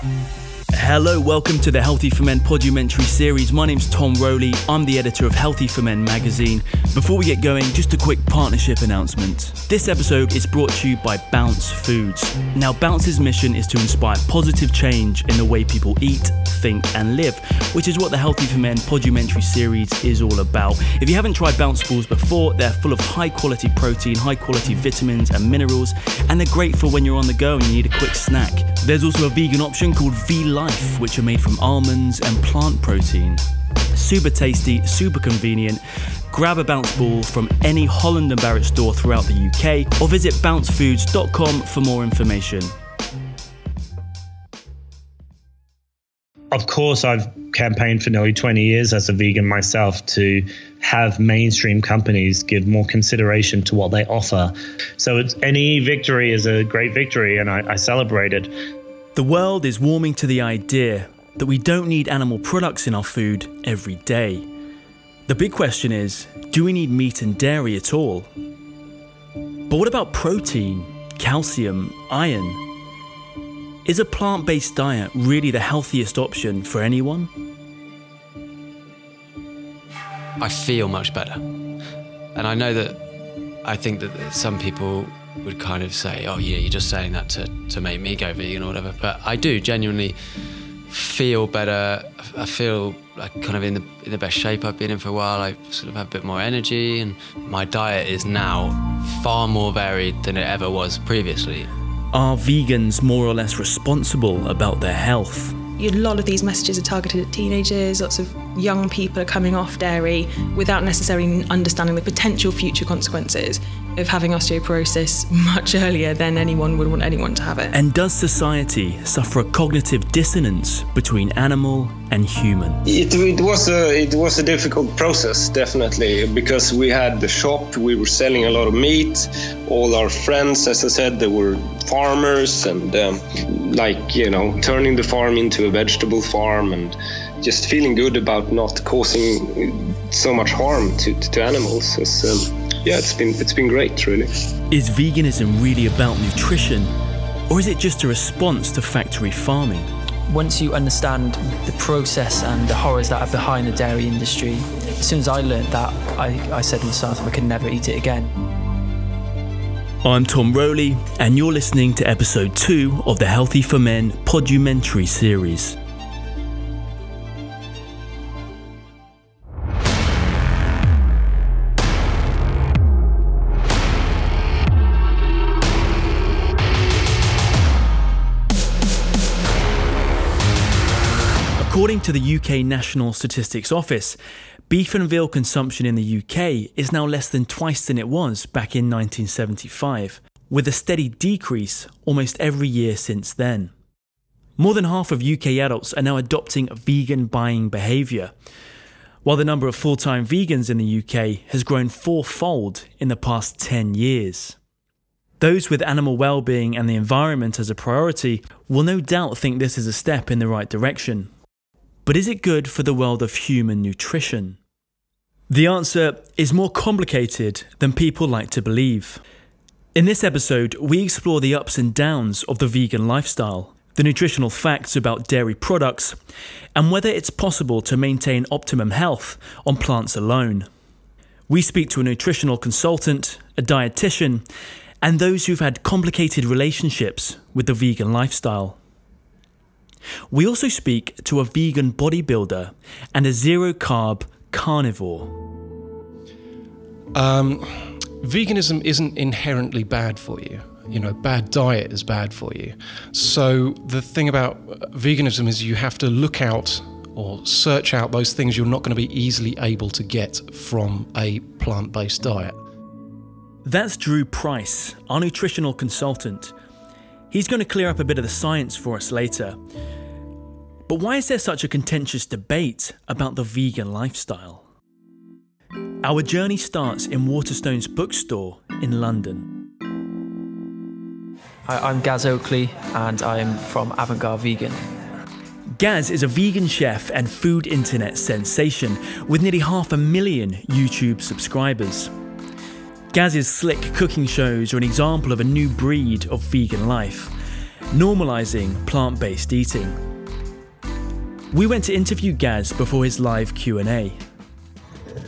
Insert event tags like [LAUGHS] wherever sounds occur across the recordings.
Mm-hmm. Hello, welcome to the Healthy for Men podumentary series. My name's Tom Rowley. I'm the editor of Healthy for Men magazine. Before we get going, just a quick partnership announcement. This episode is brought to you by Bounce Foods. Now, Bounce's mission is to inspire positive change in the way people eat, think, and live, which is what the Healthy for Men podumentary series is all about. If you haven't tried Bounce Balls before, they're full of high quality protein, high quality vitamins and minerals, and they're great for when you're on the go and you need a quick snack. There's also a vegan option called V Life which are made from almonds and plant protein. Super tasty, super convenient. Grab a bounce ball from any Holland and Barrett store throughout the UK or visit bouncefoods.com for more information. Of course, I've campaigned for nearly 20 years as a vegan myself to have mainstream companies give more consideration to what they offer. So any victory is a great victory, and I, I celebrate it. The world is warming to the idea that we don't need animal products in our food every day. The big question is do we need meat and dairy at all? But what about protein, calcium, iron? Is a plant based diet really the healthiest option for anyone? I feel much better. And I know that I think that some people would kind of say, "Oh, yeah, you're just saying that to, to make me go vegan or whatever." But I do genuinely feel better. I feel like kind of in the in the best shape I've been in for a while. I sort of have a bit more energy, and my diet is now far more varied than it ever was previously. Are vegans more or less responsible about their health? A lot of these messages are targeted at teenagers. Lots of young people are coming off dairy without necessarily understanding the potential future consequences of having osteoporosis much earlier than anyone would want anyone to have it. And does society suffer a cognitive dissonance between animal and human? It, it, was a it was a difficult process, definitely, because we had the shop, we were selling a lot of meat. All our friends, as I said, they were farmers, and um, like you know, turning the farm into a vegetable farm, and just feeling good about not causing so much harm to, to animals. um, yeah, it's been it's been great, really. Is veganism really about nutrition, or is it just a response to factory farming? Once you understand the process and the horrors that are behind the dairy industry, as soon as I learned that, I, I said to myself I could never eat it again. I'm Tom Rowley, and you're listening to episode two of the Healthy for Men podumentary series. According to the UK National Statistics Office, beef and veal consumption in the UK is now less than twice than it was back in 1975, with a steady decrease almost every year since then. More than half of UK adults are now adopting vegan buying behaviour, while the number of full time vegans in the UK has grown fourfold in the past 10 years. Those with animal well-being and the environment as a priority will no doubt think this is a step in the right direction. But is it good for the world of human nutrition? The answer is more complicated than people like to believe. In this episode, we explore the ups and downs of the vegan lifestyle, the nutritional facts about dairy products, and whether it's possible to maintain optimum health on plants alone. We speak to a nutritional consultant, a dietitian, and those who've had complicated relationships with the vegan lifestyle. We also speak to a vegan bodybuilder and a zero carb carnivore. Um, veganism isn't inherently bad for you. You know, bad diet is bad for you. So the thing about veganism is you have to look out or search out those things you're not going to be easily able to get from a plant based diet. That's Drew Price, our nutritional consultant. He's going to clear up a bit of the science for us later. But why is there such a contentious debate about the vegan lifestyle? Our journey starts in Waterstones bookstore in London. Hi, I'm Gaz Oakley and I'm from Avant Vegan. Gaz is a vegan chef and food internet sensation with nearly half a million YouTube subscribers. Gaz's slick cooking shows are an example of a new breed of vegan life normalizing plant-based eating. We went to interview Gaz before his live Q&A.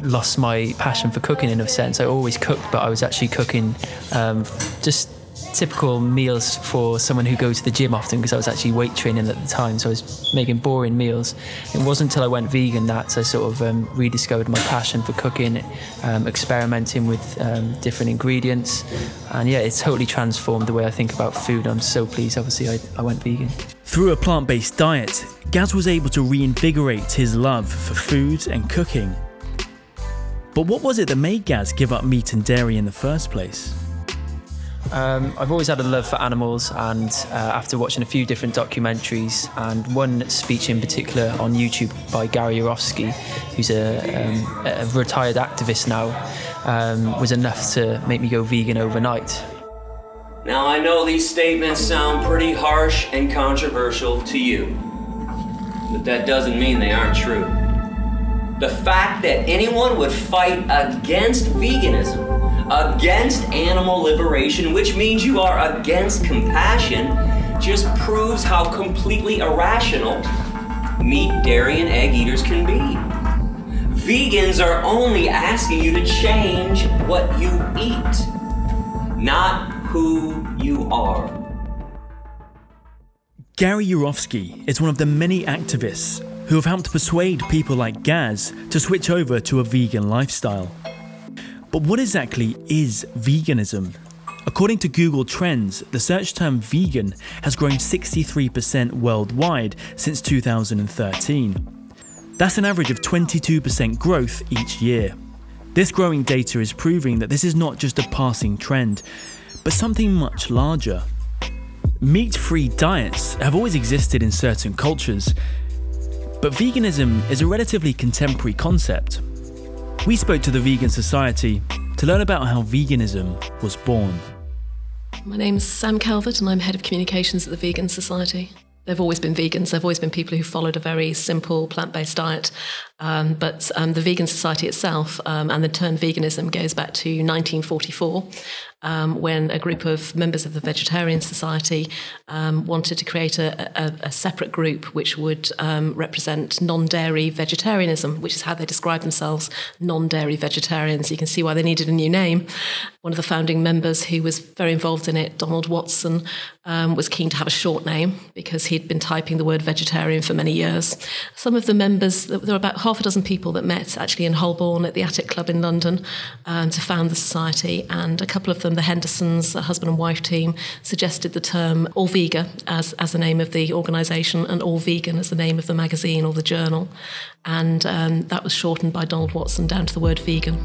Lost my passion for cooking in a sense. I always cooked, but I was actually cooking um, just typical meals for someone who goes to the gym often because I was actually weight training at the time, so I was making boring meals. It wasn't until I went vegan that I sort of um, rediscovered my passion for cooking, um, experimenting with um, different ingredients, and yeah, it's totally transformed the way I think about food. I'm so pleased, obviously, I, I went vegan. Through a plant based diet, Gaz was able to reinvigorate his love for food and cooking. But what was it that made Gaz give up meat and dairy in the first place? Um, I've always had a love for animals, and uh, after watching a few different documentaries, and one speech in particular on YouTube by Gary Yourofsky, who's a, um, a retired activist now, um, was enough to make me go vegan overnight. Now, I know these statements sound pretty harsh and controversial to you, but that doesn't mean they aren't true. The fact that anyone would fight against veganism against animal liberation, which means you are against compassion, just proves how completely irrational meat, dairy, and egg eaters can be. Vegans are only asking you to change what you eat, not who you are. Gary Yourofsky is one of the many activists who have helped persuade people like Gaz to switch over to a vegan lifestyle. But what exactly is veganism? According to Google Trends, the search term vegan has grown 63% worldwide since 2013. That's an average of 22% growth each year. This growing data is proving that this is not just a passing trend, but something much larger. Meat free diets have always existed in certain cultures, but veganism is a relatively contemporary concept. We spoke to the Vegan Society to learn about how veganism was born. My name is Sam Calvert, and I'm head of communications at the Vegan Society. They've always been vegans. They've always been people who followed a very simple plant based diet. Um, but um, the Vegan Society itself um, and the term veganism goes back to 1944 um, when a group of members of the Vegetarian Society um, wanted to create a, a, a, separate group which would um, represent non dairy vegetarianism, which is how they describe themselves non dairy vegetarians. You can see why they needed a new name. One of the founding members who was very involved in it, Donald Watson, um, was keen to have a short name because he'd been typing the word vegetarian for many years. Some of the members, there were about half a dozen people that met actually in Holborn at the Attic Club in London um, to found the society, and a couple of them them, the Hendersons, a husband and wife team, suggested the term All Vega as, as the name of the organisation and All Vegan as the name of the magazine or the journal. And um, that was shortened by Donald Watson down to the word vegan.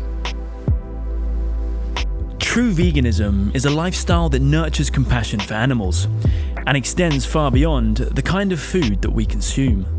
True veganism is a lifestyle that nurtures compassion for animals and extends far beyond the kind of food that we consume.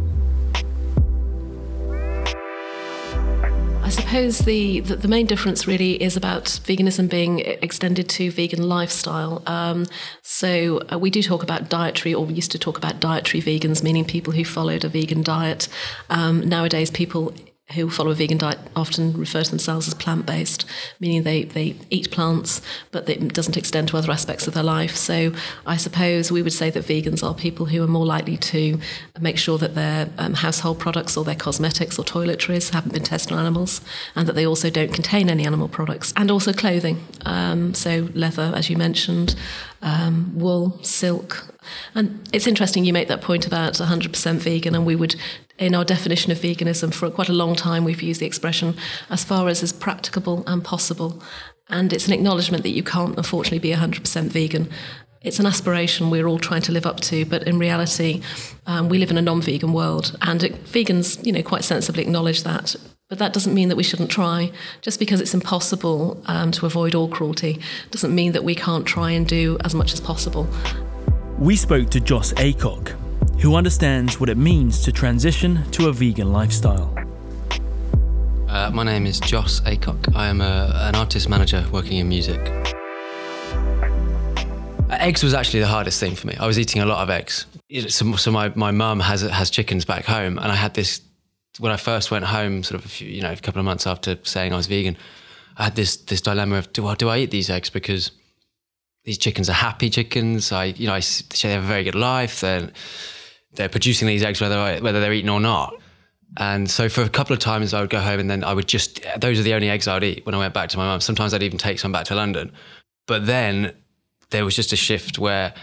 I suppose the, the, the, main difference really is about veganism being extended to vegan lifestyle. Um, so uh, we do talk about dietary, or we used to talk about dietary vegans, meaning people who followed a vegan diet. Um, nowadays, people who follow a vegan diet often refer to themselves as plant based, meaning they, they eat plants, but it doesn't extend to other aspects of their life. So I suppose we would say that vegans are people who are more likely to make sure that their um, household products or their cosmetics or toiletries haven't been tested on animals, and that they also don't contain any animal products, and also clothing. Um, so leather, as you mentioned, um, wool, silk. And it's interesting you make that point about 100% vegan, and we would in our definition of veganism for quite a long time we've used the expression as far as is practicable and possible and it's an acknowledgement that you can't unfortunately be 100% vegan it's an aspiration we're all trying to live up to but in reality um, we live in a non-vegan world and it, vegans you know quite sensibly acknowledge that but that doesn't mean that we shouldn't try. Just because it's impossible um, to avoid all cruelty doesn't mean that we can't try and do as much as possible. We spoke to Joss Aycock, who understands what it means to transition to a vegan lifestyle. Uh, my name is Joss Aycock. I am a, an artist manager working in music. Uh, eggs was actually the hardest thing for me. I was eating a lot of eggs. So, so my, my mum has, has chickens back home, and I had this, when I first went home, sort of, a few, you know, a couple of months after saying I was vegan, I had this, this dilemma of do I, do I eat these eggs because these chickens are happy chickens. I, you know, I they have a very good life. They're they're producing these eggs whether whether they're eaten or not. And so for a couple of times I would go home and then I would just those are the only eggs I'd eat when I went back to my mum. Sometimes I'd even take some back to London. But then there was just a shift where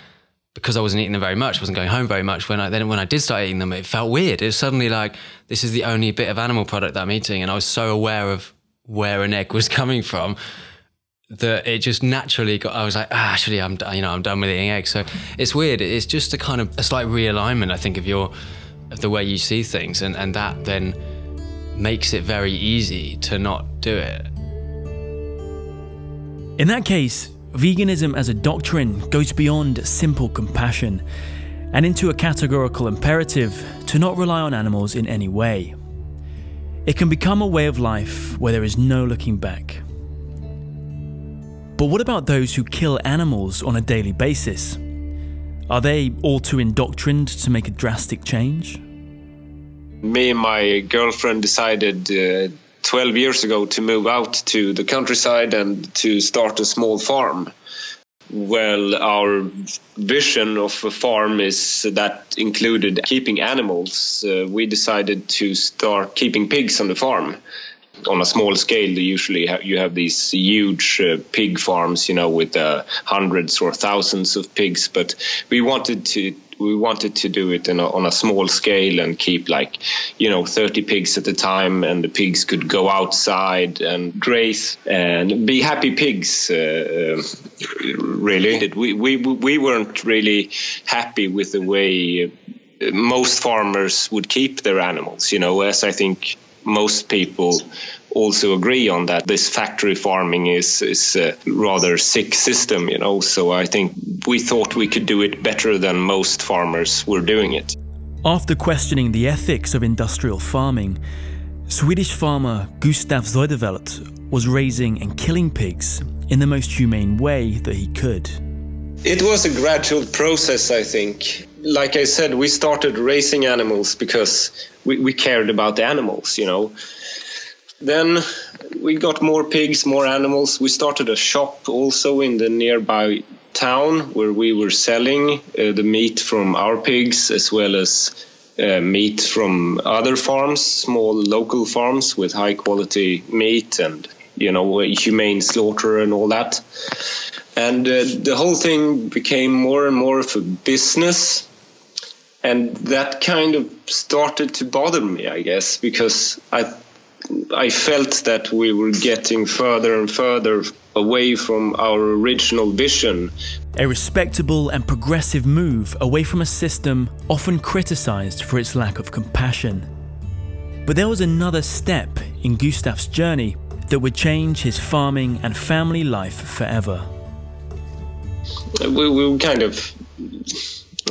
because I wasn't eating them very much, wasn't going home very much. When I then when I did start eating them, it felt weird. It was suddenly like this is the only bit of animal product that I'm eating, and I was so aware of where an egg was [LAUGHS] coming from that it just naturally got. I was like, ah, actually, I'm you know I'm done with eating eggs. So it's weird. It's just a kind of a slight realignment, I think, of your of the way you see things, and and that then makes it very easy to not do it. In that case, veganism as a doctrine goes beyond simple compassion and into a categorical imperative to not rely on animals in any way. It can become a way of life where there is no looking back. But what about those who kill animals on a daily basis? Are they all too indoctrined to make a drastic change? Me and my girlfriend decided uh, 12 years ago to move out to the countryside and to start a small farm. Well, our vision of a farm is that included keeping animals. Uh, we decided to start keeping pigs on the farm on a small scale, usually you have these huge uh, pig farms, you know, with uh, hundreds or thousands of pigs. But we wanted to we wanted to do it a, on a small scale and keep like you know 30 pigs at a time and the pigs could go outside and graze and be happy pigs uh, really we, we we weren't really happy with the way most farmers would keep their animals you know as i think most people also agree on that. This factory farming is is a rather sick system you know so i think we thought we could do it better than most farmers were doing it. After questioning the ethics of industrial farming swedish farmer gustav zuidervelt was raising and killing pigs in the most humane way that he could. It was a gradual process i think like i said we started raising animals because we, we cared about the animals you know then we got more pigs, more animals. We started a shop also in the nearby town where we were selling uh, the meat from our pigs as well as uh, meat from other farms, small local farms with high quality meat and you know humane slaughter and all that. And uh, the whole thing became more and more of a business. And that kind of started to bother me, I guess, because I I felt that we were getting further and further away from our original vision. A respectable and progressive move away from a system often criticized for its lack of compassion. But there was another step in Gustav's journey that would change his farming and family life forever. We, we were kind of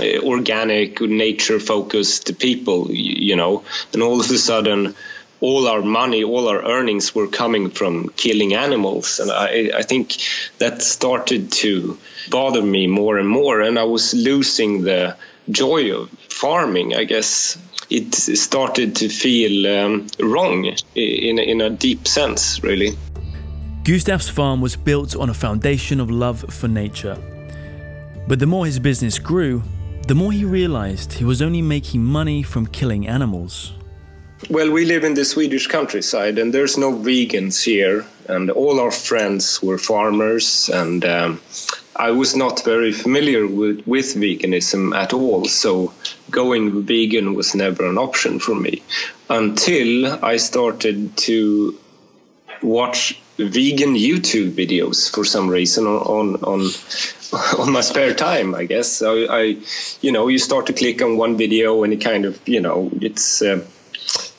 organic, nature focused people, you know, and all of a sudden, all our money, all our earnings were coming from killing animals. And I, I think that started to bother me more and more. And I was losing the joy of farming, I guess. It started to feel um, wrong in, in a deep sense, really. Gustav's farm was built on a foundation of love for nature. But the more his business grew, the more he realized he was only making money from killing animals. Well, we live in the Swedish countryside, and there's no vegans here, and all our friends were farmers, and um, I was not very familiar with, with veganism at all, so going vegan was never an option for me until I started to watch vegan YouTube videos for some reason on on [LAUGHS] on my spare time, I guess. So I, you know, you start to click on one video and it kind of, you know, it's. Uh,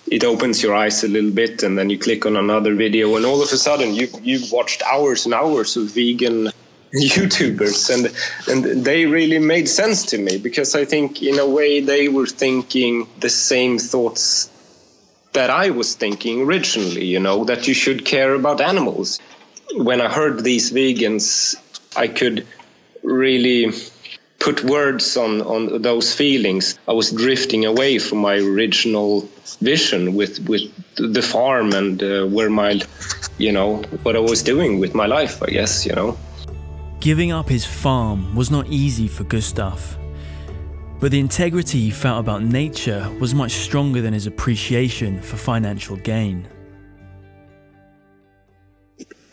it opens your eyes a little bit and then you click on another video and all of a sudden you you've watched hours and hours of vegan [LAUGHS] YouTubers and and they really made sense to me because I think in a way they were thinking the same thoughts that I was thinking originally, you know, that you should care about animals. When I heard these vegans, I could really put words on on those feelings, I was drifting away from my original vision with with the farm and uh, where my, you know, what I was doing with my life. I guess you know. Giving up his farm was not easy for Gustav. But the integrity he felt about nature was much stronger than his appreciation for financial gain.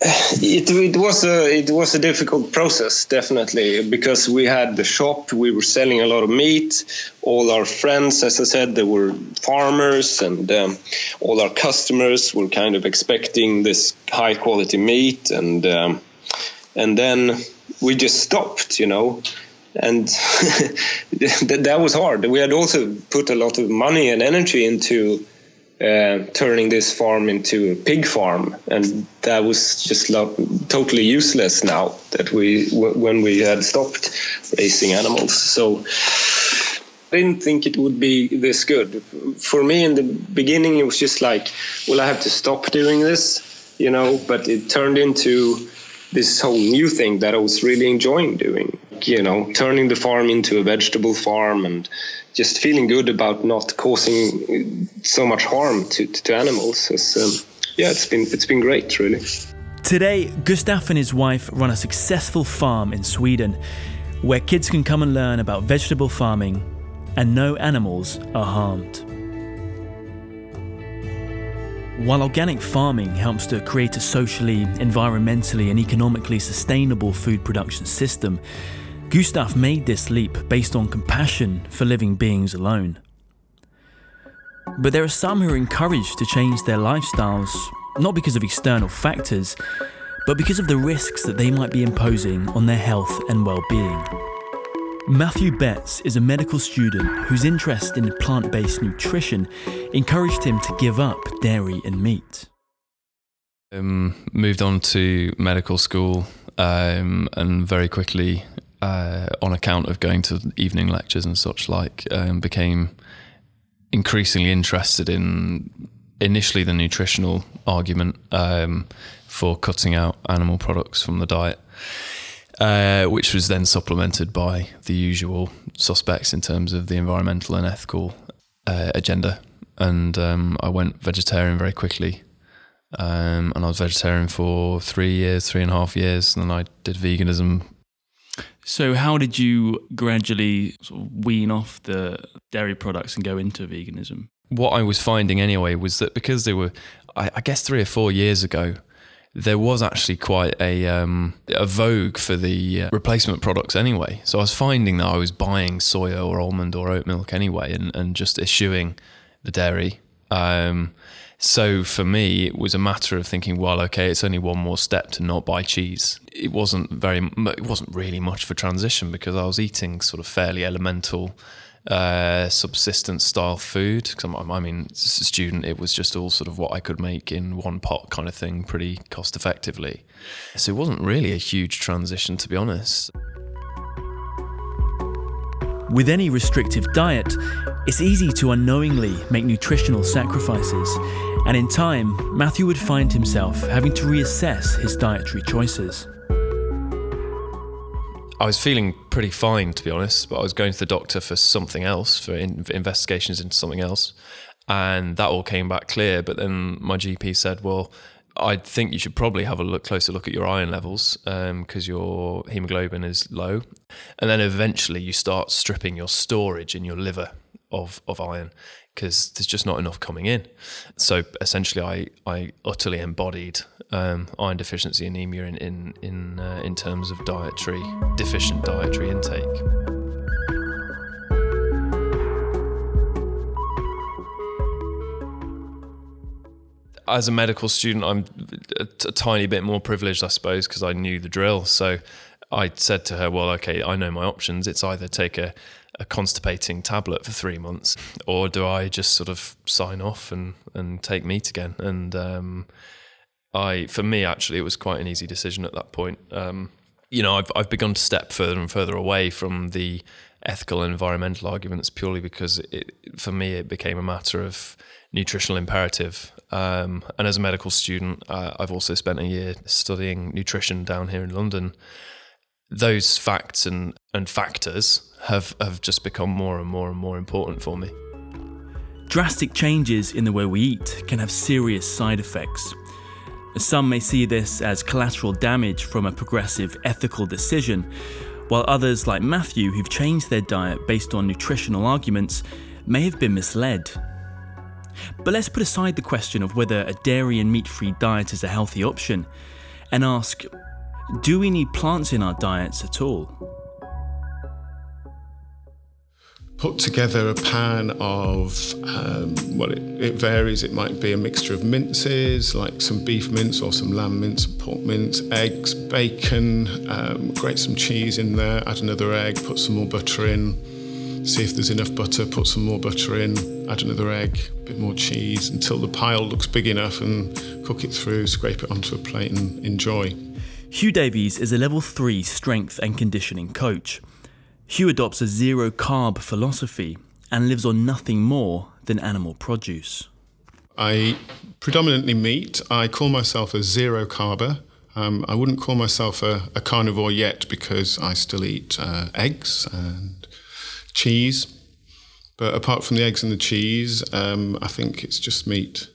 It, it, was a it was a difficult process definitely because we had the shop we were selling a lot of meat. All our friends as I said they were farmers and um, all our customers were kind of expecting this high quality meat and um, and then we just stopped you know? And [LAUGHS] that, that was hard. We had also put a lot of money and energy into uh, turning this farm into a pig farm, and that was just lo- totally useless now that we w- when we had stopped raising animals. So I didn't think it would be this good. For me, in the beginning, it was just like, well, I have to stop doing this, you know. But it turned into this whole new thing that I was really enjoying doing. You know, turning the farm into a vegetable farm and just feeling good about not causing so much harm to, to animals. Um, yeah, it's been it's been great, really. Today, Gustav and his wife run a successful farm in Sweden, where kids can come and learn about vegetable farming, and no animals are harmed. While organic farming helps to create a socially, environmentally, and economically sustainable food production system, Gustav made this leap based on compassion for living beings alone. But there are some who are encouraged to change their lifestyles, not because of external factors, but because of the risks that they might be imposing on their health and well being. Matthew Betts is a medical student whose interest in plant based nutrition encouraged him to give up dairy and meat. Um, moved on to medical school um, and very quickly uh, on account of going to evening lectures and such like, um, became increasingly interested in initially the nutritional argument um, for cutting out animal products from the diet, uh, which was then supplemented by the usual suspects in terms of the environmental and ethical uh, agenda. And um, I went vegetarian very quickly. Um, and I was vegetarian for three years, three and a half years. And then I did veganism so, how did you gradually sort of wean off the dairy products and go into veganism? What I was finding anyway was that because they were, I, I guess, three or four years ago, there was actually quite a um, a vogue for the uh, replacement products anyway. So I was finding that I was buying soya or almond or oat milk anyway, and, and just eschewing the dairy. Um, so for me, it was a matter of thinking, well, okay, it's only one more step to not buy cheese. It wasn't very, it wasn't really much for transition because I was eating sort of fairly elemental uh, subsistence style food. Because I mean, as a student, it was just all sort of what I could make in one pot kind of thing, pretty cost effectively. So it wasn't really a huge transition, to be honest. With any restrictive diet, it's easy to unknowingly make nutritional sacrifices, and in time, Matthew would find himself having to reassess his dietary choices. I was feeling pretty fine, to be honest, but I was going to the doctor for something else, for, in, investigations into something else, and that all came back clear. But then my GP said, "Well, I think you should probably have a look closer look at your iron levels because um, your hemoglobin is low, and then eventually you start stripping your storage in your liver of of iron because there's just not enough coming in. So essentially, I I utterly embodied um, iron deficiency anemia in in in, uh, in terms of dietary deficient dietary intake. As a medical student, I'm a, a tiny bit more privileged, I suppose, because I knew the drill. So I said to her, "Well, okay, I know my options. It's either take a, a constipating tablet for three months, or do I just sort of sign off and and take meat again?" And um, I, for me, actually, it was quite an easy decision at that point. Um, you know, I've I've begun to step further and further away from the ethical and environmental arguments purely because it, for me it became a matter of nutritional imperative. Um, and as a medical student, uh, I've also spent a year studying nutrition down here in London. Those facts and, and factors have, have just become more and more and more important for me. Drastic changes in the way we eat can have serious side effects. Some may see this as collateral damage from a progressive ethical decision, while others, like Matthew, who've changed their diet based on nutritional arguments, may have been misled. But let's put aside the question of whether a dairy and meat free diet is a healthy option and ask do we need plants in our diets at all? put together a pan of, um, well, it, it, varies. It might be a mixture of minces, like some beef mince or some lamb mince, pork mince, eggs, bacon, um, grate some cheese in there, add another egg, put some more butter in, see if there's enough butter, put some more butter in, add another egg, a bit more cheese until the pile looks big enough and cook it through, scrape it onto a plate and enjoy. Hugh Davies is a level 3 strength and conditioning coach. Hugh adopts a zero carb philosophy and lives on nothing more than animal produce. I predominantly meat. I call myself a zero carber. Um, I wouldn't call myself a, a, carnivore yet because I still eat uh, eggs and cheese. But apart from the eggs and the cheese, um, I think it's just meat.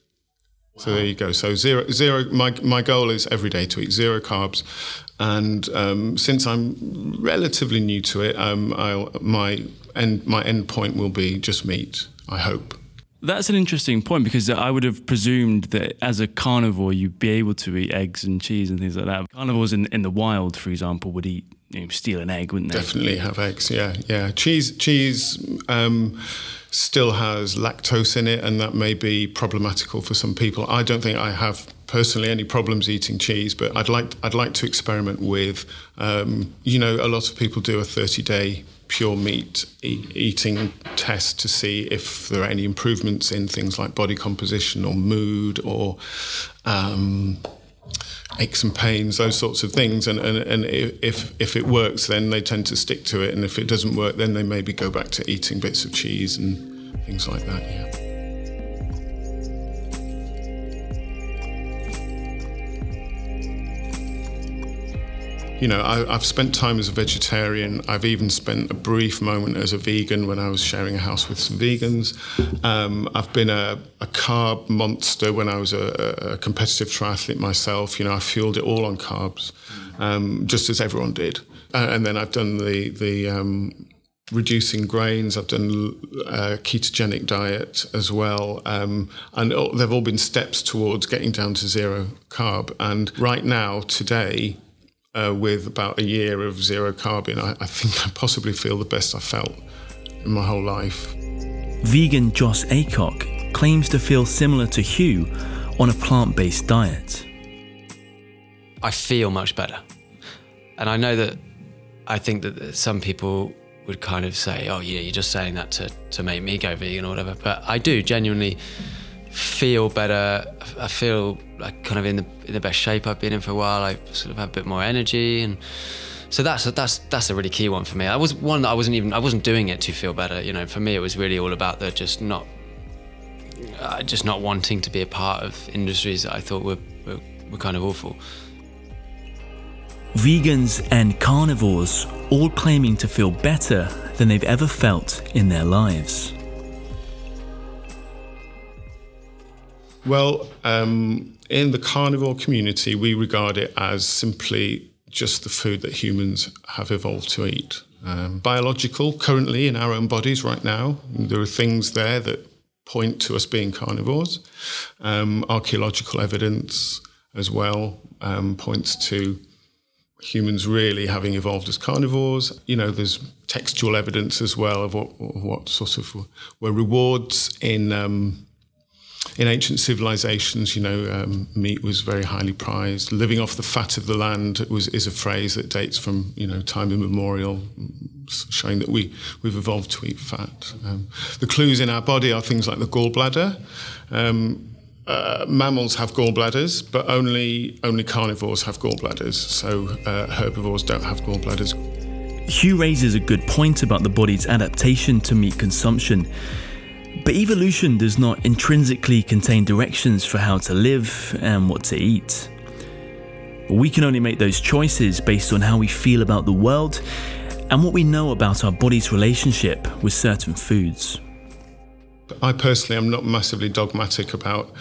Wow. So there you go. So zero, zero. My my goal is every day to eat zero carbs, and um, since I'm relatively new to it, um, my end my end point will be just meat. I hope. That's an interesting point because I would have presumed that as a carnivore you'd be able to eat eggs and cheese and things like that. Carnivores in, in the wild, for example, would eat you know, steal an egg, wouldn't they? Definitely have eggs. Yeah, yeah. Cheese, cheese. Um, still has lactose in it, and that may be problematical for some people. I don't think I have personally any problems eating cheese, but I'd like I'd like to experiment with. Um, you know, a lot of people do a 30 day pure meat e- eating test to see if there are any improvements in things like body composition or mood or um, aches and pains, those sorts of things. And, and, and if, if it works, then they tend to stick to it. And if it doesn't work, then they maybe go back to eating bits of cheese and things like that. Yeah. You know, I, have spent time as a vegetarian. I've even spent a brief moment as a vegan when I was sharing a house with some vegans. Um, I've been a, a, carb monster when I was a, a, competitive triathlete myself. You know, I fueled it all on carbs, um, just as everyone did. Uh, and then I've done the the um, reducing grains. I've done a uh, ketogenic diet as well, um, and they've all been steps towards getting down to zero carb. And right now, today, uh, with about a year of zero carbon, I, I think I possibly feel the best I've felt in my whole life. Vegan Joss Aycock claims to feel similar to Hugh on a plant based diet. I feel much better. And I know that I think that some people would kind of say, oh, yeah, you're just saying that to, to make me go vegan or whatever. But I do genuinely feel better. I feel like kind of in the in the best shape I've been in for a while. I sort of have a bit more energy, and so that's a, that's that's a really key one for me. I was one that I wasn't even I wasn't doing it to feel better. You know, for me it was really all about the just not uh, just not wanting to be a part of industries that I thought were were, were kind of awful. Vegans and carnivores all claiming to feel better than they've ever felt in their lives. Well, um, in the carnivore community, we regard it as simply just the food that humans have evolved to eat. Um, biological, currently in our own bodies right now, there are things there that point to us being carnivores. Um, archaeological evidence as well um, points to humans really having evolved as carnivores. You know, there's textual evidence as well of what, what sort of were rewards in um, in ancient civilizations, you know, um, meat was very highly prized. Living off the fat of the land was is a phrase that dates from you know time immemorial, showing that we we've evolved to eat fat. Um, the clues in our body are things like the gallbladder. Um, uh, mammals have gallbladders, but only only carnivores have gallbladders. So uh, herbivores don't have gallbladders. Hugh raises a good point about the body's adaptation to meat consumption. But evolution does not intrinsically contain directions for how to live and what to eat. We can only make those choices based on how we feel about the world and what we know about our body's relationship with certain foods. I personally am not massively dogmatic about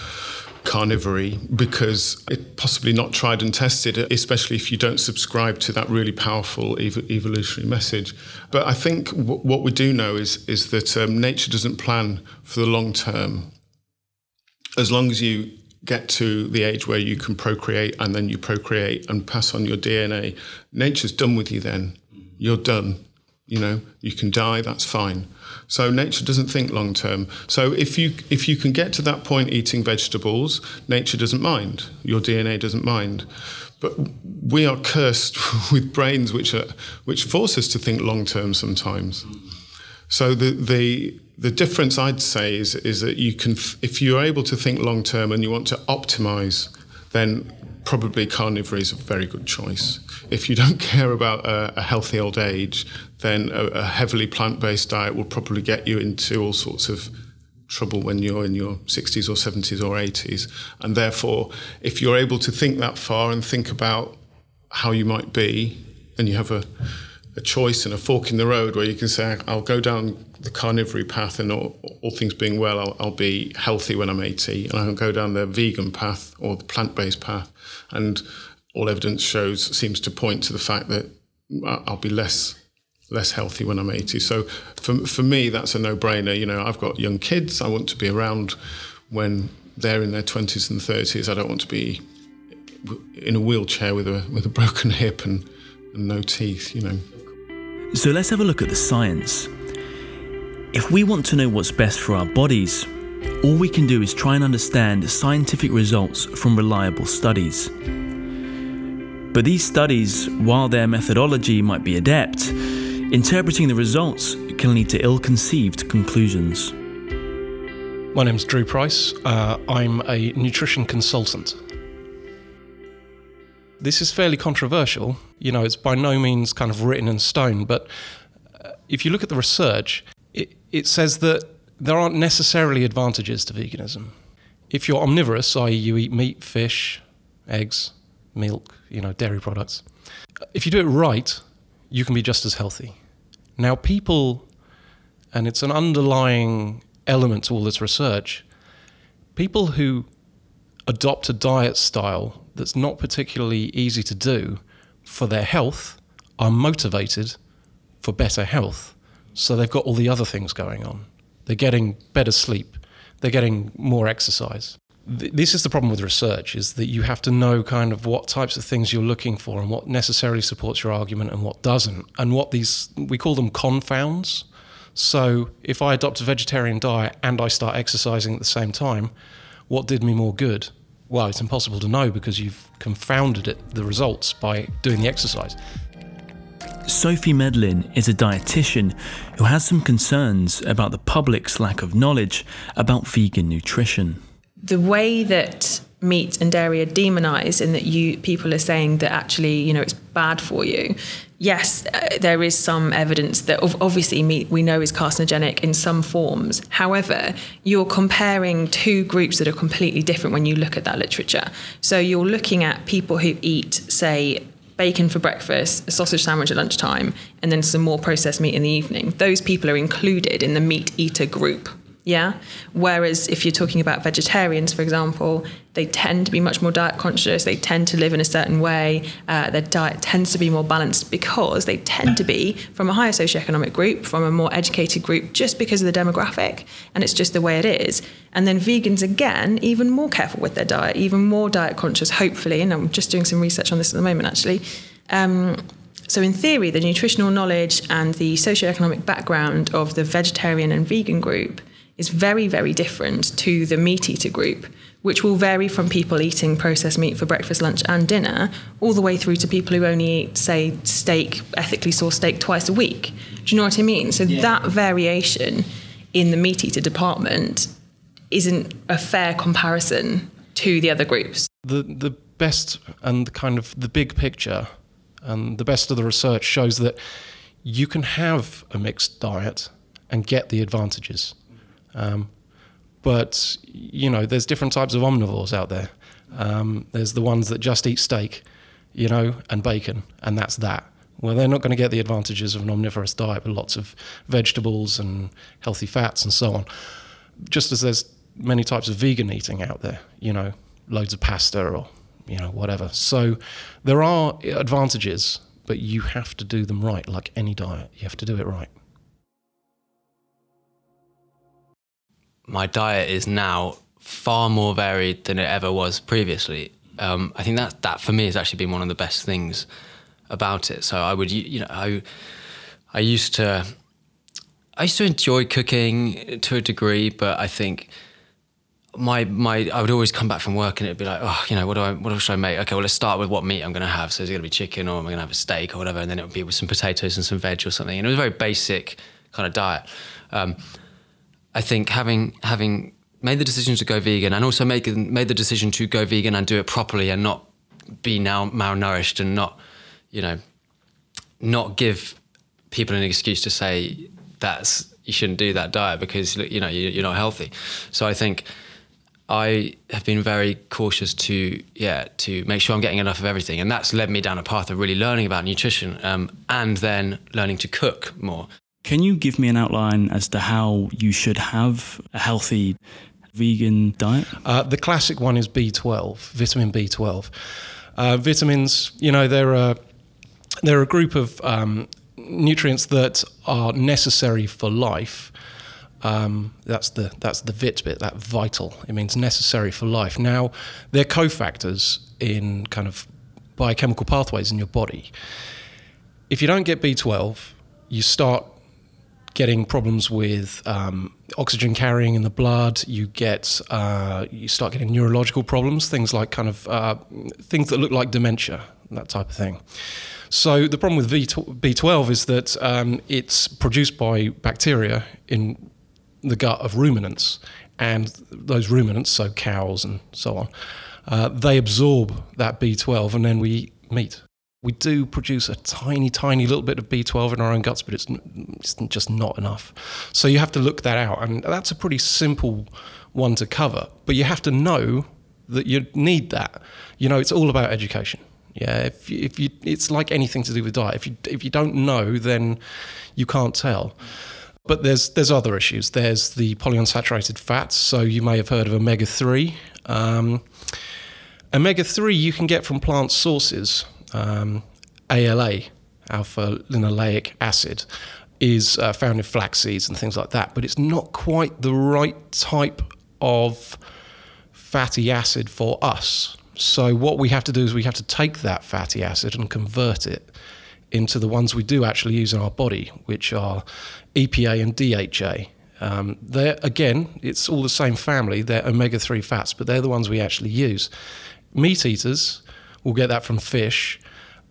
carnivory because it's possibly not tried and tested, especially if you don't subscribe to that really powerful ev- evolutionary message. But I think w- what we do know is is that um, nature doesn't plan for the long term. As long as you get to the age where you can procreate and then you procreate and pass on your DNA, nature's done with you then. You're done. You know, you can die, that's fine. So nature doesn't think long term. So if you if you can get to that point eating vegetables, nature doesn't mind. Your DNA doesn't mind. But we are cursed [LAUGHS] with brains which are which force us to think long term sometimes. So the the the difference I'd say is is that you can if you're able to think long term and you want to optimize, then probably carnivory is a very good choice. If you don't [LAUGHS] care about a, a healthy old age, then a, a heavily plant based diet will probably get you into all sorts of trouble when you're in your 60s or 70s or 80s. And therefore, if you're able to think that far and think about how you might be, and you have a, a choice and a fork in the road where you can say, I'll go down the carnivory path, and all, all things being well, I'll, I'll, be healthy when I'm 80, and I'll go down the vegan path or the plant based path. And all evidence shows seems to point to the fact that uh, I'll be less less healthy when I'm 80. So for for me, that's a no brainer. You know, I've got young kids. I want to be around when they're in their 20s and 30s. I don't want to be in a wheelchair with a with a broken hip and, and no teeth. You know. So let's have a look at the science. If we want to know what's best for our bodies, all we can do is try and understand scientific results from reliable studies. But these studies, while their methodology might be adept, interpreting the results can lead to ill conceived conclusions. My name's Drew Price. Uh, I'm a nutrition consultant. This is fairly controversial. You know, it's by no means kind of written in stone, but uh, if you look at the research, it, it says that there aren't necessarily advantages to veganism. If you're omnivorous, i.e., you eat meat, fish, eggs, milk, you know, dairy products, if you do it right, you can be just as healthy. Now, people, and it's an underlying element to all this research, people who adopt a diet style that's not particularly easy to do for their health are motivated for better health. So they've got all the other things going on. They're getting better sleep. They're getting more exercise. This is the problem with research is that you have to know kind of what types of things you're looking for and what necessarily supports your argument and what doesn't. And what these we call them confounds. So if I adopt a vegetarian diet and I start exercising at the same time, what did me more good? Well, it's impossible to know because you've confounded it, the results by doing the exercise. Sophie Medlin is a dietitian who has some concerns about the public's lack of knowledge about vegan nutrition. The way that meat and dairy are demonized and that you people are saying that actually, you know, it's bad for you. Yes, uh, there is some evidence that obviously meat we know is carcinogenic in some forms. However, you're comparing two groups that are completely different when you look at that literature. So you're looking at people who eat, say, bacon for breakfast, a sausage sandwich at lunchtime, and then some more processed meat in the evening. Those people are included in the meat eater group. Yeah. Whereas if you're talking about vegetarians, for example, they tend to be much more diet conscious. They tend to live in a certain way. Uh, their diet tends to be more balanced because they tend to be from a higher socioeconomic group, from a more educated group, just because of the demographic. And it's just the way it is. And then vegans, again, even more careful with their diet, even more diet conscious, hopefully. And I'm just doing some research on this at the moment, actually. Um, so, in theory, the nutritional knowledge and the socioeconomic background of the vegetarian and vegan group is very, very different to the meat eater group, which will vary from people eating processed meat for breakfast, lunch, and dinner, all the way through to people who only eat, say, steak, ethically sourced steak twice a week. Do you know what I mean? So yeah. that variation in the meat eater department isn't a fair comparison to the other groups. The the best and kind of the big picture and the best of the research shows that you can have a mixed diet and get the advantages um, but you know, there's different types of omnivores out there. Um, there's the ones that just eat steak, you know, and bacon, and that's that. Well, they're not going to get the advantages of an omnivorous diet with lots of vegetables and healthy fats and so on. Just as there's many types of vegan eating out there. You know, loads of pasta or you know whatever. So there are advantages, but you have to do them right. Like any diet, you have to do it right. My diet is now far more varied than it ever was previously. Um, I think that that for me has actually been one of the best things about it. So I would, you know, I I used to I used to enjoy cooking to a degree, but I think my my I would always come back from work and it'd be like, oh, you know, what do I what should I make? Okay, well let's start with what meat I'm going to have. So is it going to be chicken or am I going to have a steak or whatever? And then it would be with some potatoes and some veg or something. And it was a very basic kind of diet. Um, I think having having made the decision to go vegan and also make, made the decision to go vegan and do it properly and not be now malnourished and not, you know, not give people an excuse to say that's you shouldn't do that diet because you know you're not healthy. So I think I have been very cautious to yeah to make sure I'm getting enough of everything, and that's led me down a path of really learning about nutrition um, and then learning to cook more. Can you give me an outline as to how you should have a healthy vegan diet? Uh, the classic one is B12, vitamin B12. Uh, vitamins, you know, they're a, they're a group of um, nutrients that are necessary for life. Um, that's the that's the vit bit, that vital. It means necessary for life. Now, they're cofactors in kind of biochemical pathways in your body. If you don't get B12, you start getting problems with um, oxygen carrying in the blood. You get uh, you start getting neurological problems, things like kind of uh, things that look like dementia, that type of thing. So the problem with B12 is that um, it's produced by bacteria in the gut of ruminants, and those ruminants, so cows and so on, uh, they absorb that B12, and then we eat meat we do produce a tiny, tiny little bit of B12 in our own guts, but it's, it's, just not enough. So you have to look that out. And that's a pretty simple one to cover. But you have to know that you need that. You know, it's all about education. Yeah, if you, if you, it's like anything to do with diet. If you if you don't know, then you can't tell. But there's there's other issues. There's the polyunsaturated fats. So you may have heard of omega three. Um, omega three you can get from plant sources um, ALA, alpha linoleic acid, is uh, found in flax seeds and things like that, but it's not quite the right type of fatty acid for us. So, what we have to do is we have to take that fatty acid and convert it into the ones we do actually use in our body, which are EPA and DHA. Um, they're, again, it's all the same family, they're omega 3 fats, but they're the ones we actually use. Meat eaters will get that from fish.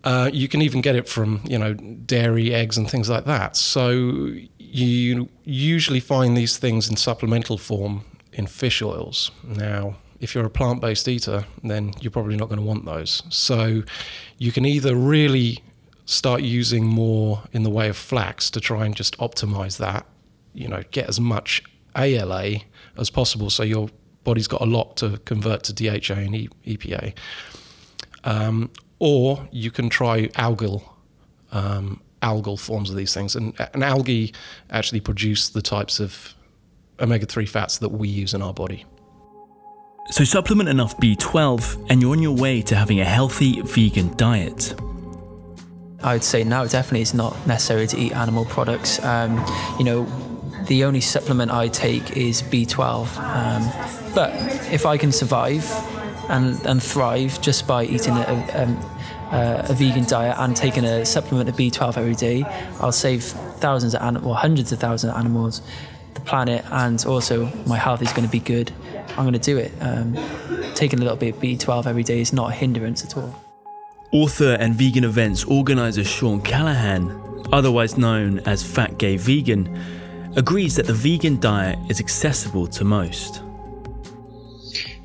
Uh, you can even get it from you know dairy, eggs, and things like that. So you usually find these things in supplemental form in fish oils. Now, if you're a plant-based eater, then you're probably not going to want those. So you can either really start using more in the way of flax to try and just optimize that, you know, get as much ALA as possible so your body's got a lot to convert to DHA and EPA. Um, or you can try algal um, algal forms of these things. And, and algae actually produce the types of omega 3 fats that we use in our body. So, supplement enough B12 and you're on your way to having a healthy vegan diet. I would say now definitely it's not necessary to eat animal products. Um, you know, the only supplement I take is B12. Um, but if I can survive and, and thrive just by eating a, um, a, a, vegan diet and taking a supplement of B12 every day, I'll save thousands of animals, or hundreds of thousands of animals, the planet, and also my health is going to be good. I'm going to do it. Um, taking a little bit of B12 every day is not a hindrance at all. Author and vegan events organizer Sean Callahan, otherwise known as Fat Gay Vegan, agrees that the vegan diet is accessible to most.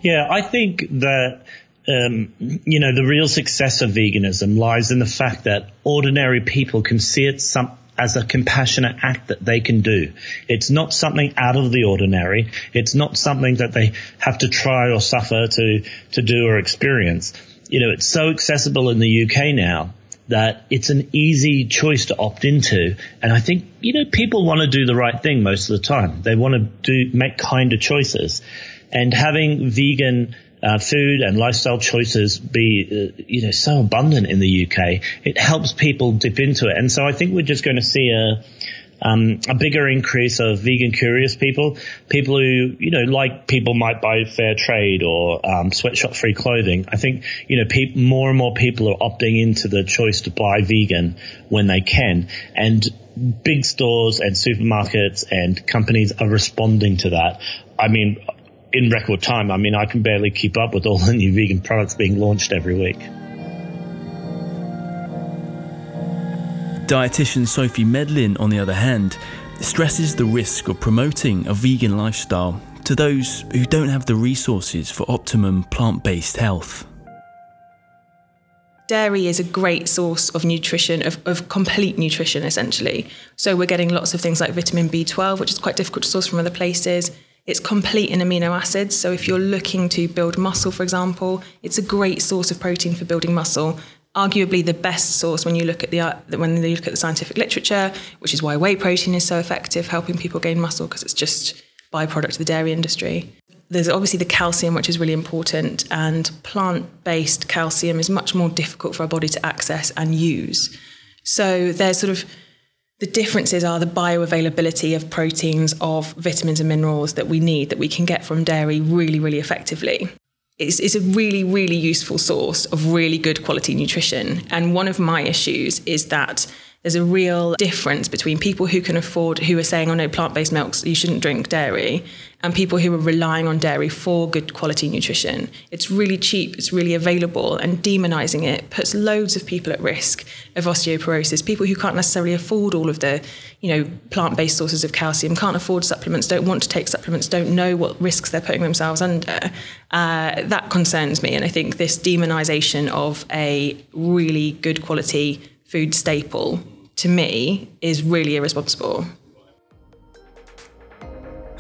Yeah, I think that um, you know the real success of veganism lies in the fact that ordinary people can see it some, as a compassionate act that they can do. It's not something out of the ordinary. It's not something that they have to try or suffer to to do or experience. You know, it's so accessible in the UK now that it's an easy choice to opt into. And I think, you know, people want to do the right thing most of the time. They want to do, make kinder choices. And having vegan uh, food and lifestyle choices be, uh, you know, so abundant in the UK, it helps people dip into it. And so I think we're just going to see a, um, a bigger increase of vegan curious people, people who, you know, like people might buy fair trade or um, sweatshop free clothing. I think, you know, pe- more and more people are opting into the choice to buy vegan when they can. And big stores and supermarkets and companies are responding to that. I mean, in record time. I mean, I can barely keep up with all the new vegan products being launched every week. Dietitian Sophie Medlin, on the other hand, stresses the risk of promoting a vegan lifestyle to those who don't have the resources for optimum plant based health. Dairy is a great source of nutrition, of, of complete nutrition essentially. So we're getting lots of things like vitamin B12, which is quite difficult to source from other places. It's complete in amino acids. So if you're looking to build muscle, for example, it's a great source of protein for building muscle arguably the best source when you look at the uh, when you look at the scientific literature, which is why whey protein is so effective helping people gain muscle because it's just byproduct of the dairy industry. There's obviously the calcium, which is really important, and plant-based calcium is much more difficult for our body to access and use. So there's sort of the differences are the bioavailability of proteins, of vitamins and minerals that we need that we can get from dairy really, really effectively it's, it's a really, really useful source of really good quality nutrition. And one of my issues is that there's a real difference between people who can afford, who are saying, oh no, plant based milks, you shouldn't drink dairy, and people who are relying on dairy for good quality nutrition. It's really cheap, it's really available, and demonizing it puts loads of people at risk of osteoporosis. People who can't necessarily afford all of the, you know, plant based sources of calcium, can't afford supplements, don't want to take supplements, don't know what risks they're putting themselves under. Uh, that concerns me. And I think this demonization of a really good quality food staple to me is really irresponsible.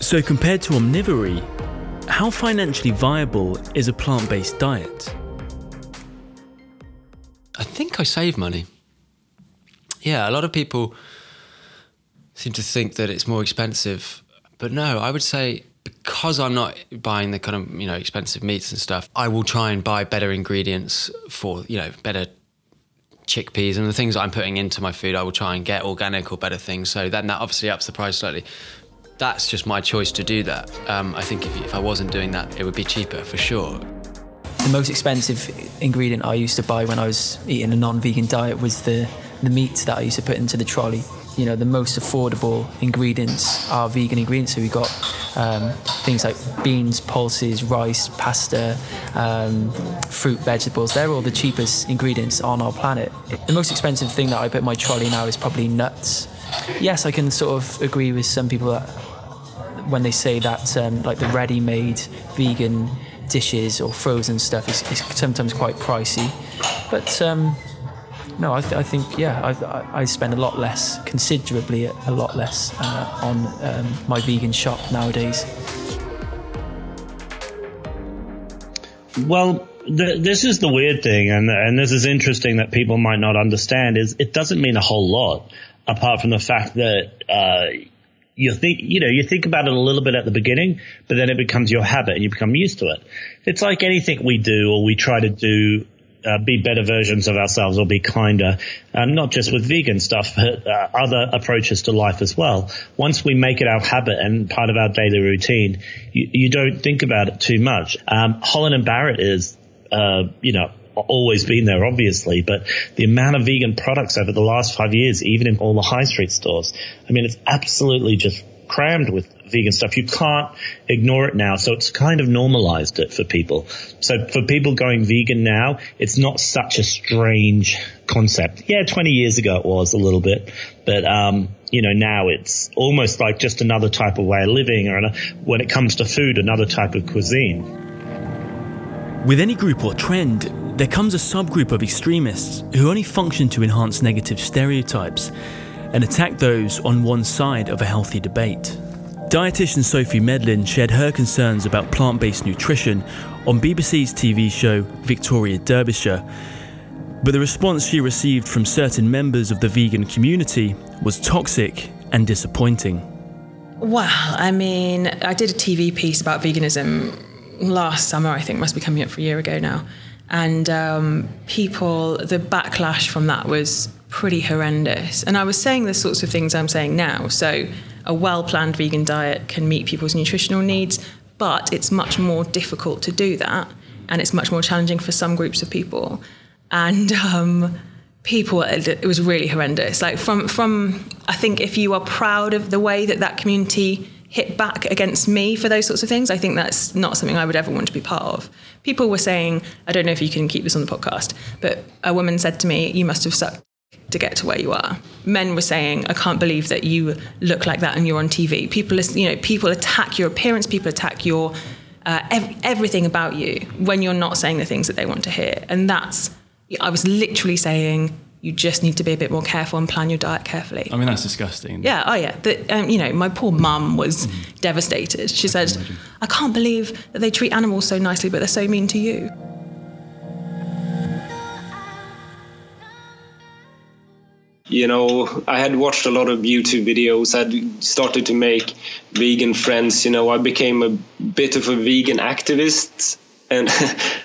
So, compared to omnivory, how financially viable is a plant based diet? I think I save money. Yeah, a lot of people seem to think that it's more expensive, but no, I would say because I'm not buying the kind of you know expensive meats and stuff, I will try and buy better ingredients for you know better chickpeas and the things I'm putting into my food, I will try and get organic or better things. So then that obviously ups the price slightly. That's just my choice to do that. Um, I think if, if I wasn't doing that, it would be cheaper for sure. The most expensive ingredient I used to buy when I was eating a non-vegan diet was the the meat that I used to put into the trolley you know the most affordable ingredients are vegan ingredients. So we got um, things like beans, pulses, rice, pasta, um, fruit, vegetables. They're all the cheapest ingredients on our planet. The most expensive thing that I put in my trolley now is probably nuts. Yes, I can sort of agree with some people that when they say that um, like the ready-made vegan dishes or frozen stuff is, is sometimes quite pricey, but um, no, I, th- I, think yeah, I, I, spend a lot less, considerably a lot less uh, on um, my vegan shop nowadays. Well, th- this is the weird thing, and and this is interesting that people might not understand. Is it doesn't mean a whole lot apart from the fact that. Uh, you think, you know, you think about it a little bit at the beginning, but then it becomes your habit and you become used to it. It's like anything we do or we try to do uh, be better versions of ourselves or be kinder, um, not just with vegan stuff, but uh, other approaches to life as well. Once we make it our habit and part of our daily routine, you, you don't think about it too much. Um, Holland and Barrett is, uh, you know, always been there, obviously, but the amount of vegan products over the last five years, even in all the high street stores, I mean, it's absolutely just crammed with vegan stuff. You can't ignore it now. So it's kind of normalized it for people. So for people going vegan now, it's not such a strange concept. Yeah, 20 years ago it was a little bit, but, um, you know, now it's almost like just another type of way of living or when it comes to food, another type of cuisine. With any group or trend, there comes a subgroup of extremists who only function to enhance negative stereotypes and attack those on one side of a healthy debate. Dietitian Sophie Medlin shared her concerns about plant based nutrition on BBC's TV show Victoria Derbyshire. But the response she received from certain members of the vegan community was toxic and disappointing. Well, I mean, I did a TV piece about veganism last summer, I think, must be coming up for a year ago now. And um, people, the backlash from that was pretty horrendous. And I was saying the sorts of things I'm saying now. So, a well planned vegan diet can meet people's nutritional needs, but it's much more difficult to do that. And it's much more challenging for some groups of people. And um, people it was really horrendous like from from i think if you are proud of the way that that community hit back against me for those sorts of things. I think that's not something i would ever want to be part of. People were saying i don't know if you can keep this on the podcast but a woman said to me you must have sucked to get to where you are. Men were saying i can't believe that you look like that and you're on tv people you know people attack your appearance people attack your uh, ev- everything about you when you're not saying the things that they want to hear. And that's I was literally saying you just need to be a bit more careful and plan your diet carefully. I mean, that's disgusting. Yeah, oh yeah. The, um, you know, my poor mum was mm. devastated. She said, I can't believe that they treat animals so nicely, but they're so mean to you. You know, I had watched a lot of YouTube videos. I'd started to make vegan friends. You know, I became a bit of a vegan activist and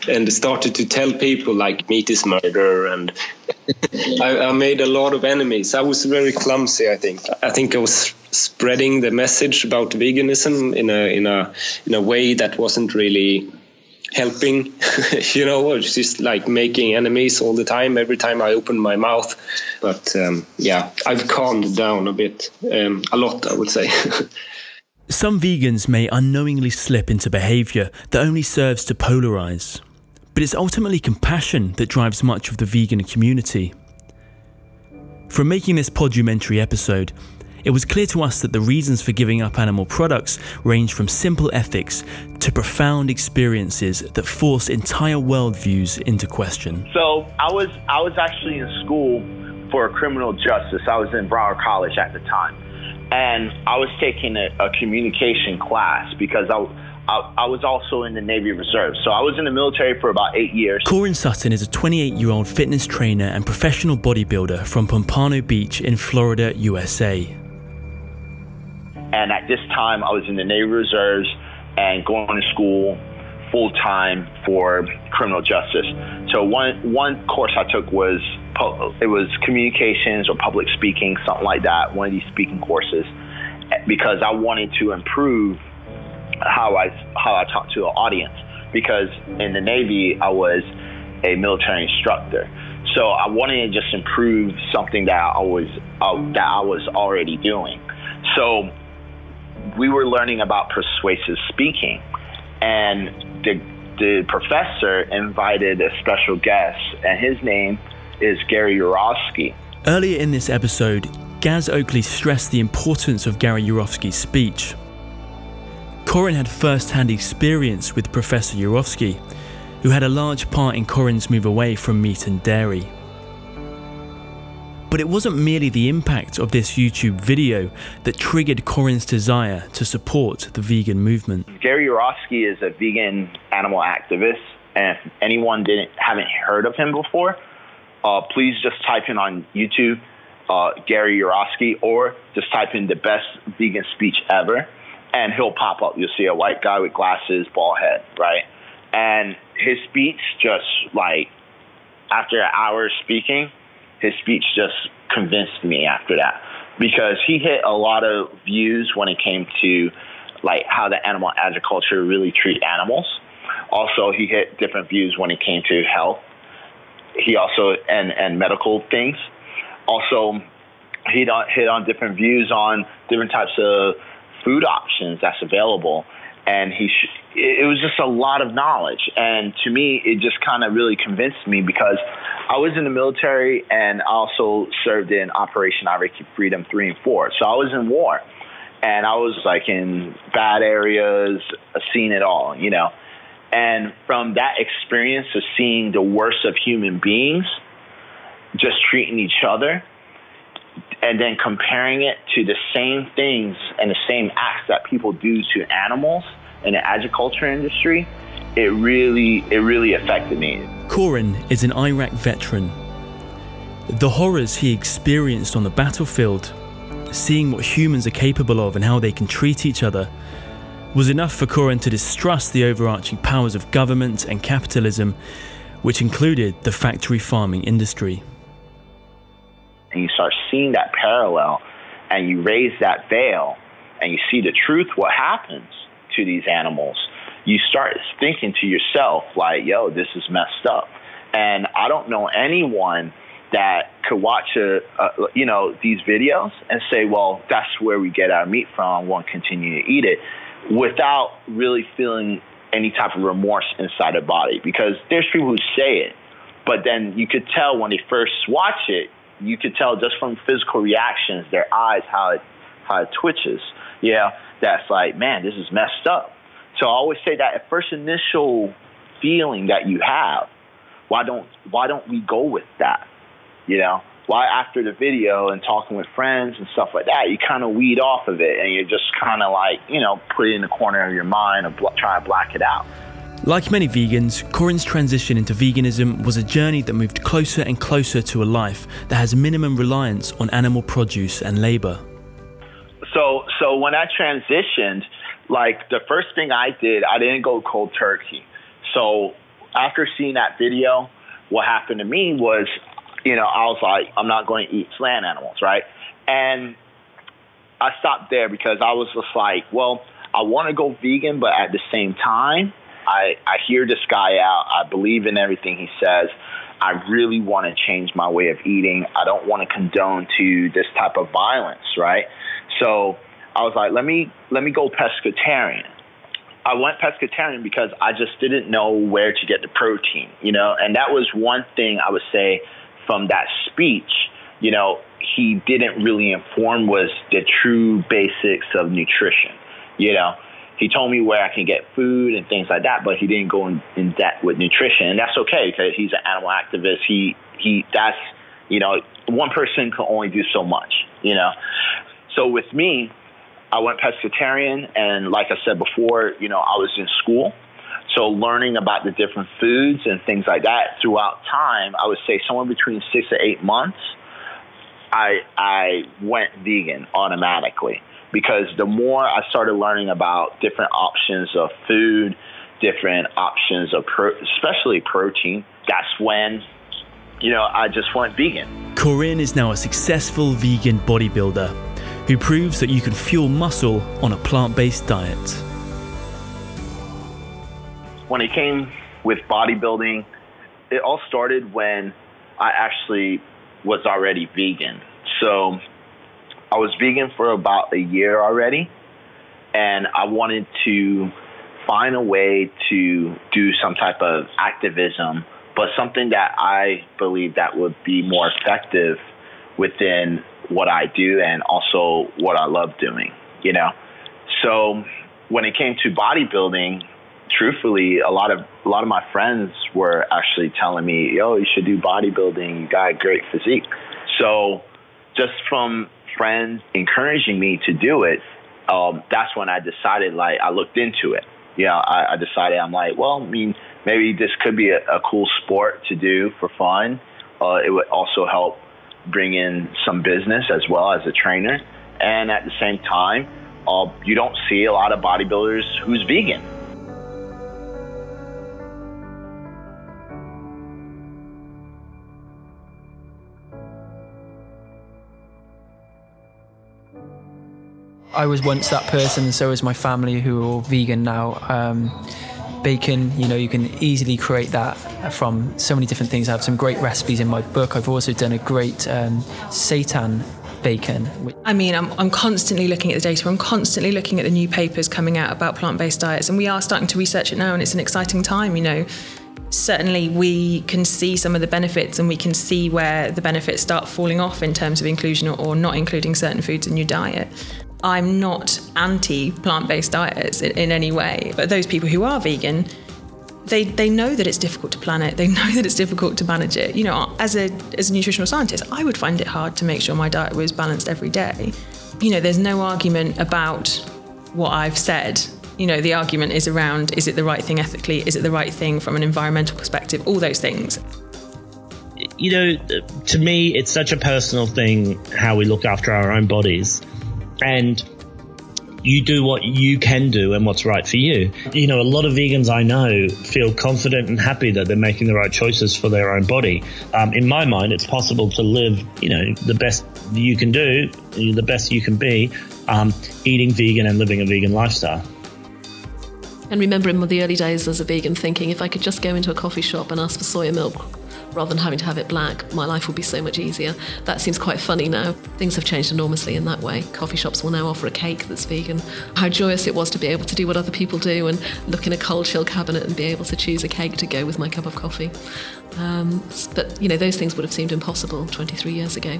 and started to tell people like meat is murder and I, I, made a lot of enemies. I was very clumsy i think. I think i was spreading the message about veganism in a in a in a way that wasn't really helping [LAUGHS] you know it's just like making enemies all the time every time i open my mouth. But um, yeah i've calmed down a bit um, a lot i would say [LAUGHS] Some vegans may unknowingly slip into behaviour that only serves to polarise, but it's ultimately compassion that drives much of the vegan community. From making this podumentary episode, it was clear to us that the reasons for giving up animal products range from simple ethics to profound experiences that force entire worldviews into question. So I was I was actually in school for criminal justice. I was in Broward College at the time and I was taking a, a communication class because I, I, I, was also in the Navy Reserve. So I was in the military for about eight years. Korin Sutton is a 28 year old fitness trainer and professional bodybuilder from Pompano Beach in Florida, USA. And at this time, I was in the Navy Reserves and going to school full time for criminal justice. So one one course I took was it was communications or public speaking, something like that. One of these speaking courses, because I wanted to improve how I how I talk to an audience. Because in the Navy, I was a military instructor, so I wanted to just improve something that I was uh, that I was already doing. So we were learning about persuasive speaking, and the the professor invited a special guest, and his name is Gary Yourofsky. Earlier in this episode, Gaz Oakley stressed the importance of Gary Yourofsky's speech. Korin had first hand experience with Professor Yourofsky, who had a large part in Korin's move away from meat and dairy. But it wasn't merely the impact of this YouTube video that triggered Korin's desire to support the vegan movement. Gary Yourofsky is a vegan animal activist, and if anyone didn't haven't heard of him before, uh, please just type in on YouTube uh, Gary Yourofsky or just type in the best vegan speech ever, and he'll pop up. You'll see a white guy with glasses, bald head, right? And his speech just like after an hour speaking his speech just convinced me after that because he hit a lot of views when it came to like how the animal agriculture really treat animals. Also, he hit different views when it came to health. He also and and medical things. Also, he hit on different views on different types of food options that's available and he sh- it was just a lot of knowledge. And to me it just kind of really convinced me because i was in the military and I also served in operation iraqi freedom 3 and 4 so i was in war. And i was like in bad areas seen it all you know. And from that experience of seeing the worst of human beings just treating each other and then comparing it to the same things and the same acts that people do to animals in the agriculture industry, it really it really affected me. Korin is an Iraq veteran The horrors he experienced on the battlefield, seeing what humans are capable of and how they can treat each other, was enough for Korin to distrust the overarching powers of government and capitalism, which included the factory farming industry. And you start seeing that parallel, and you raise that veil, and you see the truth, what happens to these animals. You start thinking to yourself, like, yo, this is messed up. And I don't know anyone that could watch a, a, you know these videos and say, well, that's where we get our meat from. Won't continue to eat it without really feeling any type of remorse inside the body. Because there's people who say it, but then you could tell when they first watch it, you could tell just from physical reactions, their eyes, how it how it twitches. Yeah, that's like, man, this is messed up. So I always say that at first initial feeling that you have, why don't why don't we go with that? You know, why after the video and talking with friends and stuff like that, you kind of weed off of it and you just kind of like, you know, put it in the corner of your mind or bl- try to black it out. Like many vegans, Korin's transition into veganism was a journey that moved closer and closer to a life that has minimum reliance on animal produce and labor. So, so when I transitioned, like the first thing I did, I didn't go cold turkey. So after seeing that video, what happened to me was you know, I was like, I'm not going to eat land animals, right? And I stopped there because I was just like, well, I want to go vegan, but at the same time, I, I hear this guy out. I believe in everything he says. I really want to change my way of eating. I don't want to condone to this type of violence, right? So I was like, let me let me go pescatarian. I went pescatarian because I just didn't know where to get the protein, you know, and that was one thing I would say from that speech, you know, he didn't really inform was the true basics of nutrition. You know, he told me where I can get food and things like that, but he didn't go in, in depth with nutrition, and that's okay because he's an animal activist. He he that's you know one person can only do so much. You know, so with me, I went pescatarian, and like I said before, you know, I was in school so learning about the different foods and things like that throughout time, I would say somewhere between six to eight months, I I went vegan automatically because the more I started learning about different options of food, different options of pro- especially protein, that's when you know I just went vegan. Korin is now a successful vegan bodybuilder who proves that you can fuel muscle on a plant-based diet when it came with bodybuilding, it all started when I actually was already vegan. So I was vegan for about a year already, and I wanted to find a way to do some type of activism, but something that I believe that would be more effective within what I do and also what I love doing, you know. So when it came to bodybuilding, truthfully, a lot of a lot of my friends were actually telling me, "Yo, you should do bodybuilding. You got a great physique." So, just from friends encouraging me to do it, um, that's when I decided. Like, I looked into it. You know, I, I, decided I'm like, well, I mean, maybe this could be a, a cool sport to do for fun. Uh, it would also help bring in some business as well as a trainer, and at the same time, uh, you don't see a lot of bodybuilders who's vegan. I was once that person, and so is my family who are all vegan now. Um, bacon, you know, you can easily create that from so many different things. I have some great recipes in my book. I've also done a great um, seitan bacon. I mean, I'm, I'm constantly looking at the data. I'm constantly looking at the new papers coming out about plant based diets, and we are starting to research it now, and it's an exciting time, you know. Certainly, we can see some of the benefits, and we can see where the benefits start falling off in terms of inclusion or not including certain foods in your diet. I'm not anti plant based diets in, in, any way, but those people who are vegan, they, they know that it's difficult to plan it. They [LAUGHS] know that it's difficult to manage it. You know, as a, as a nutritional scientist, I would find it hard to make sure my diet was balanced every day. You know, there's no argument about what I've said. You know, the argument is around is it the right thing ethically? Is it the right thing from an environmental perspective? All those things you know, to me, it's such a personal thing how we look after our own bodies. And you do what you can do and what's right for you. You know, a lot of vegans I know feel confident and happy that they're making the right choices for their own body. Um, in my mind, it's possible to live, you know, the best you can do, the best you can be, um, eating vegan and living a vegan lifestyle. And remember in the early days as a vegan thinking if I could just go into a coffee shop and ask for soya milk rather than having to have it black, my life would be so much easier. That seems quite funny now. Things have changed enormously in that way. Coffee shops will now offer a cake that's vegan. How joyous it was to be able to do what other people do and look in a cold chill cabinet and be able to choose a cake to go with my cup of coffee. Um, but, you know, those things would have seemed impossible 23 years ago.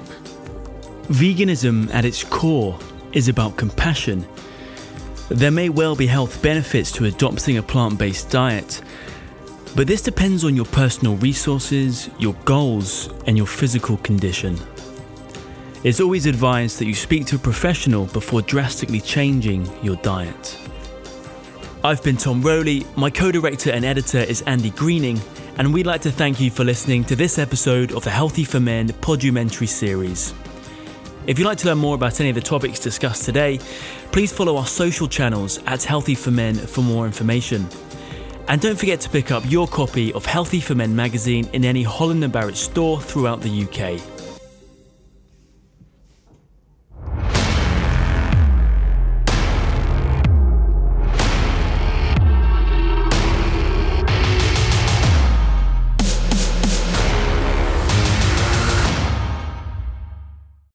Veganism at its core is about compassion. There may well be health benefits to adopting a plant based diet, but this depends on your personal resources, your goals, and your physical condition. It's always advised that you speak to a professional before drastically changing your diet. I've been Tom Rowley, my co director and editor is Andy Greening, and we'd like to thank you for listening to this episode of the Healthy for Men podumentary series. If you'd like to learn more about any of the topics discussed today, please follow our social channels at Healthy for Men for more information. And don't forget to pick up your copy of Healthy for Men magazine in any Holland & Barrett store throughout the UK.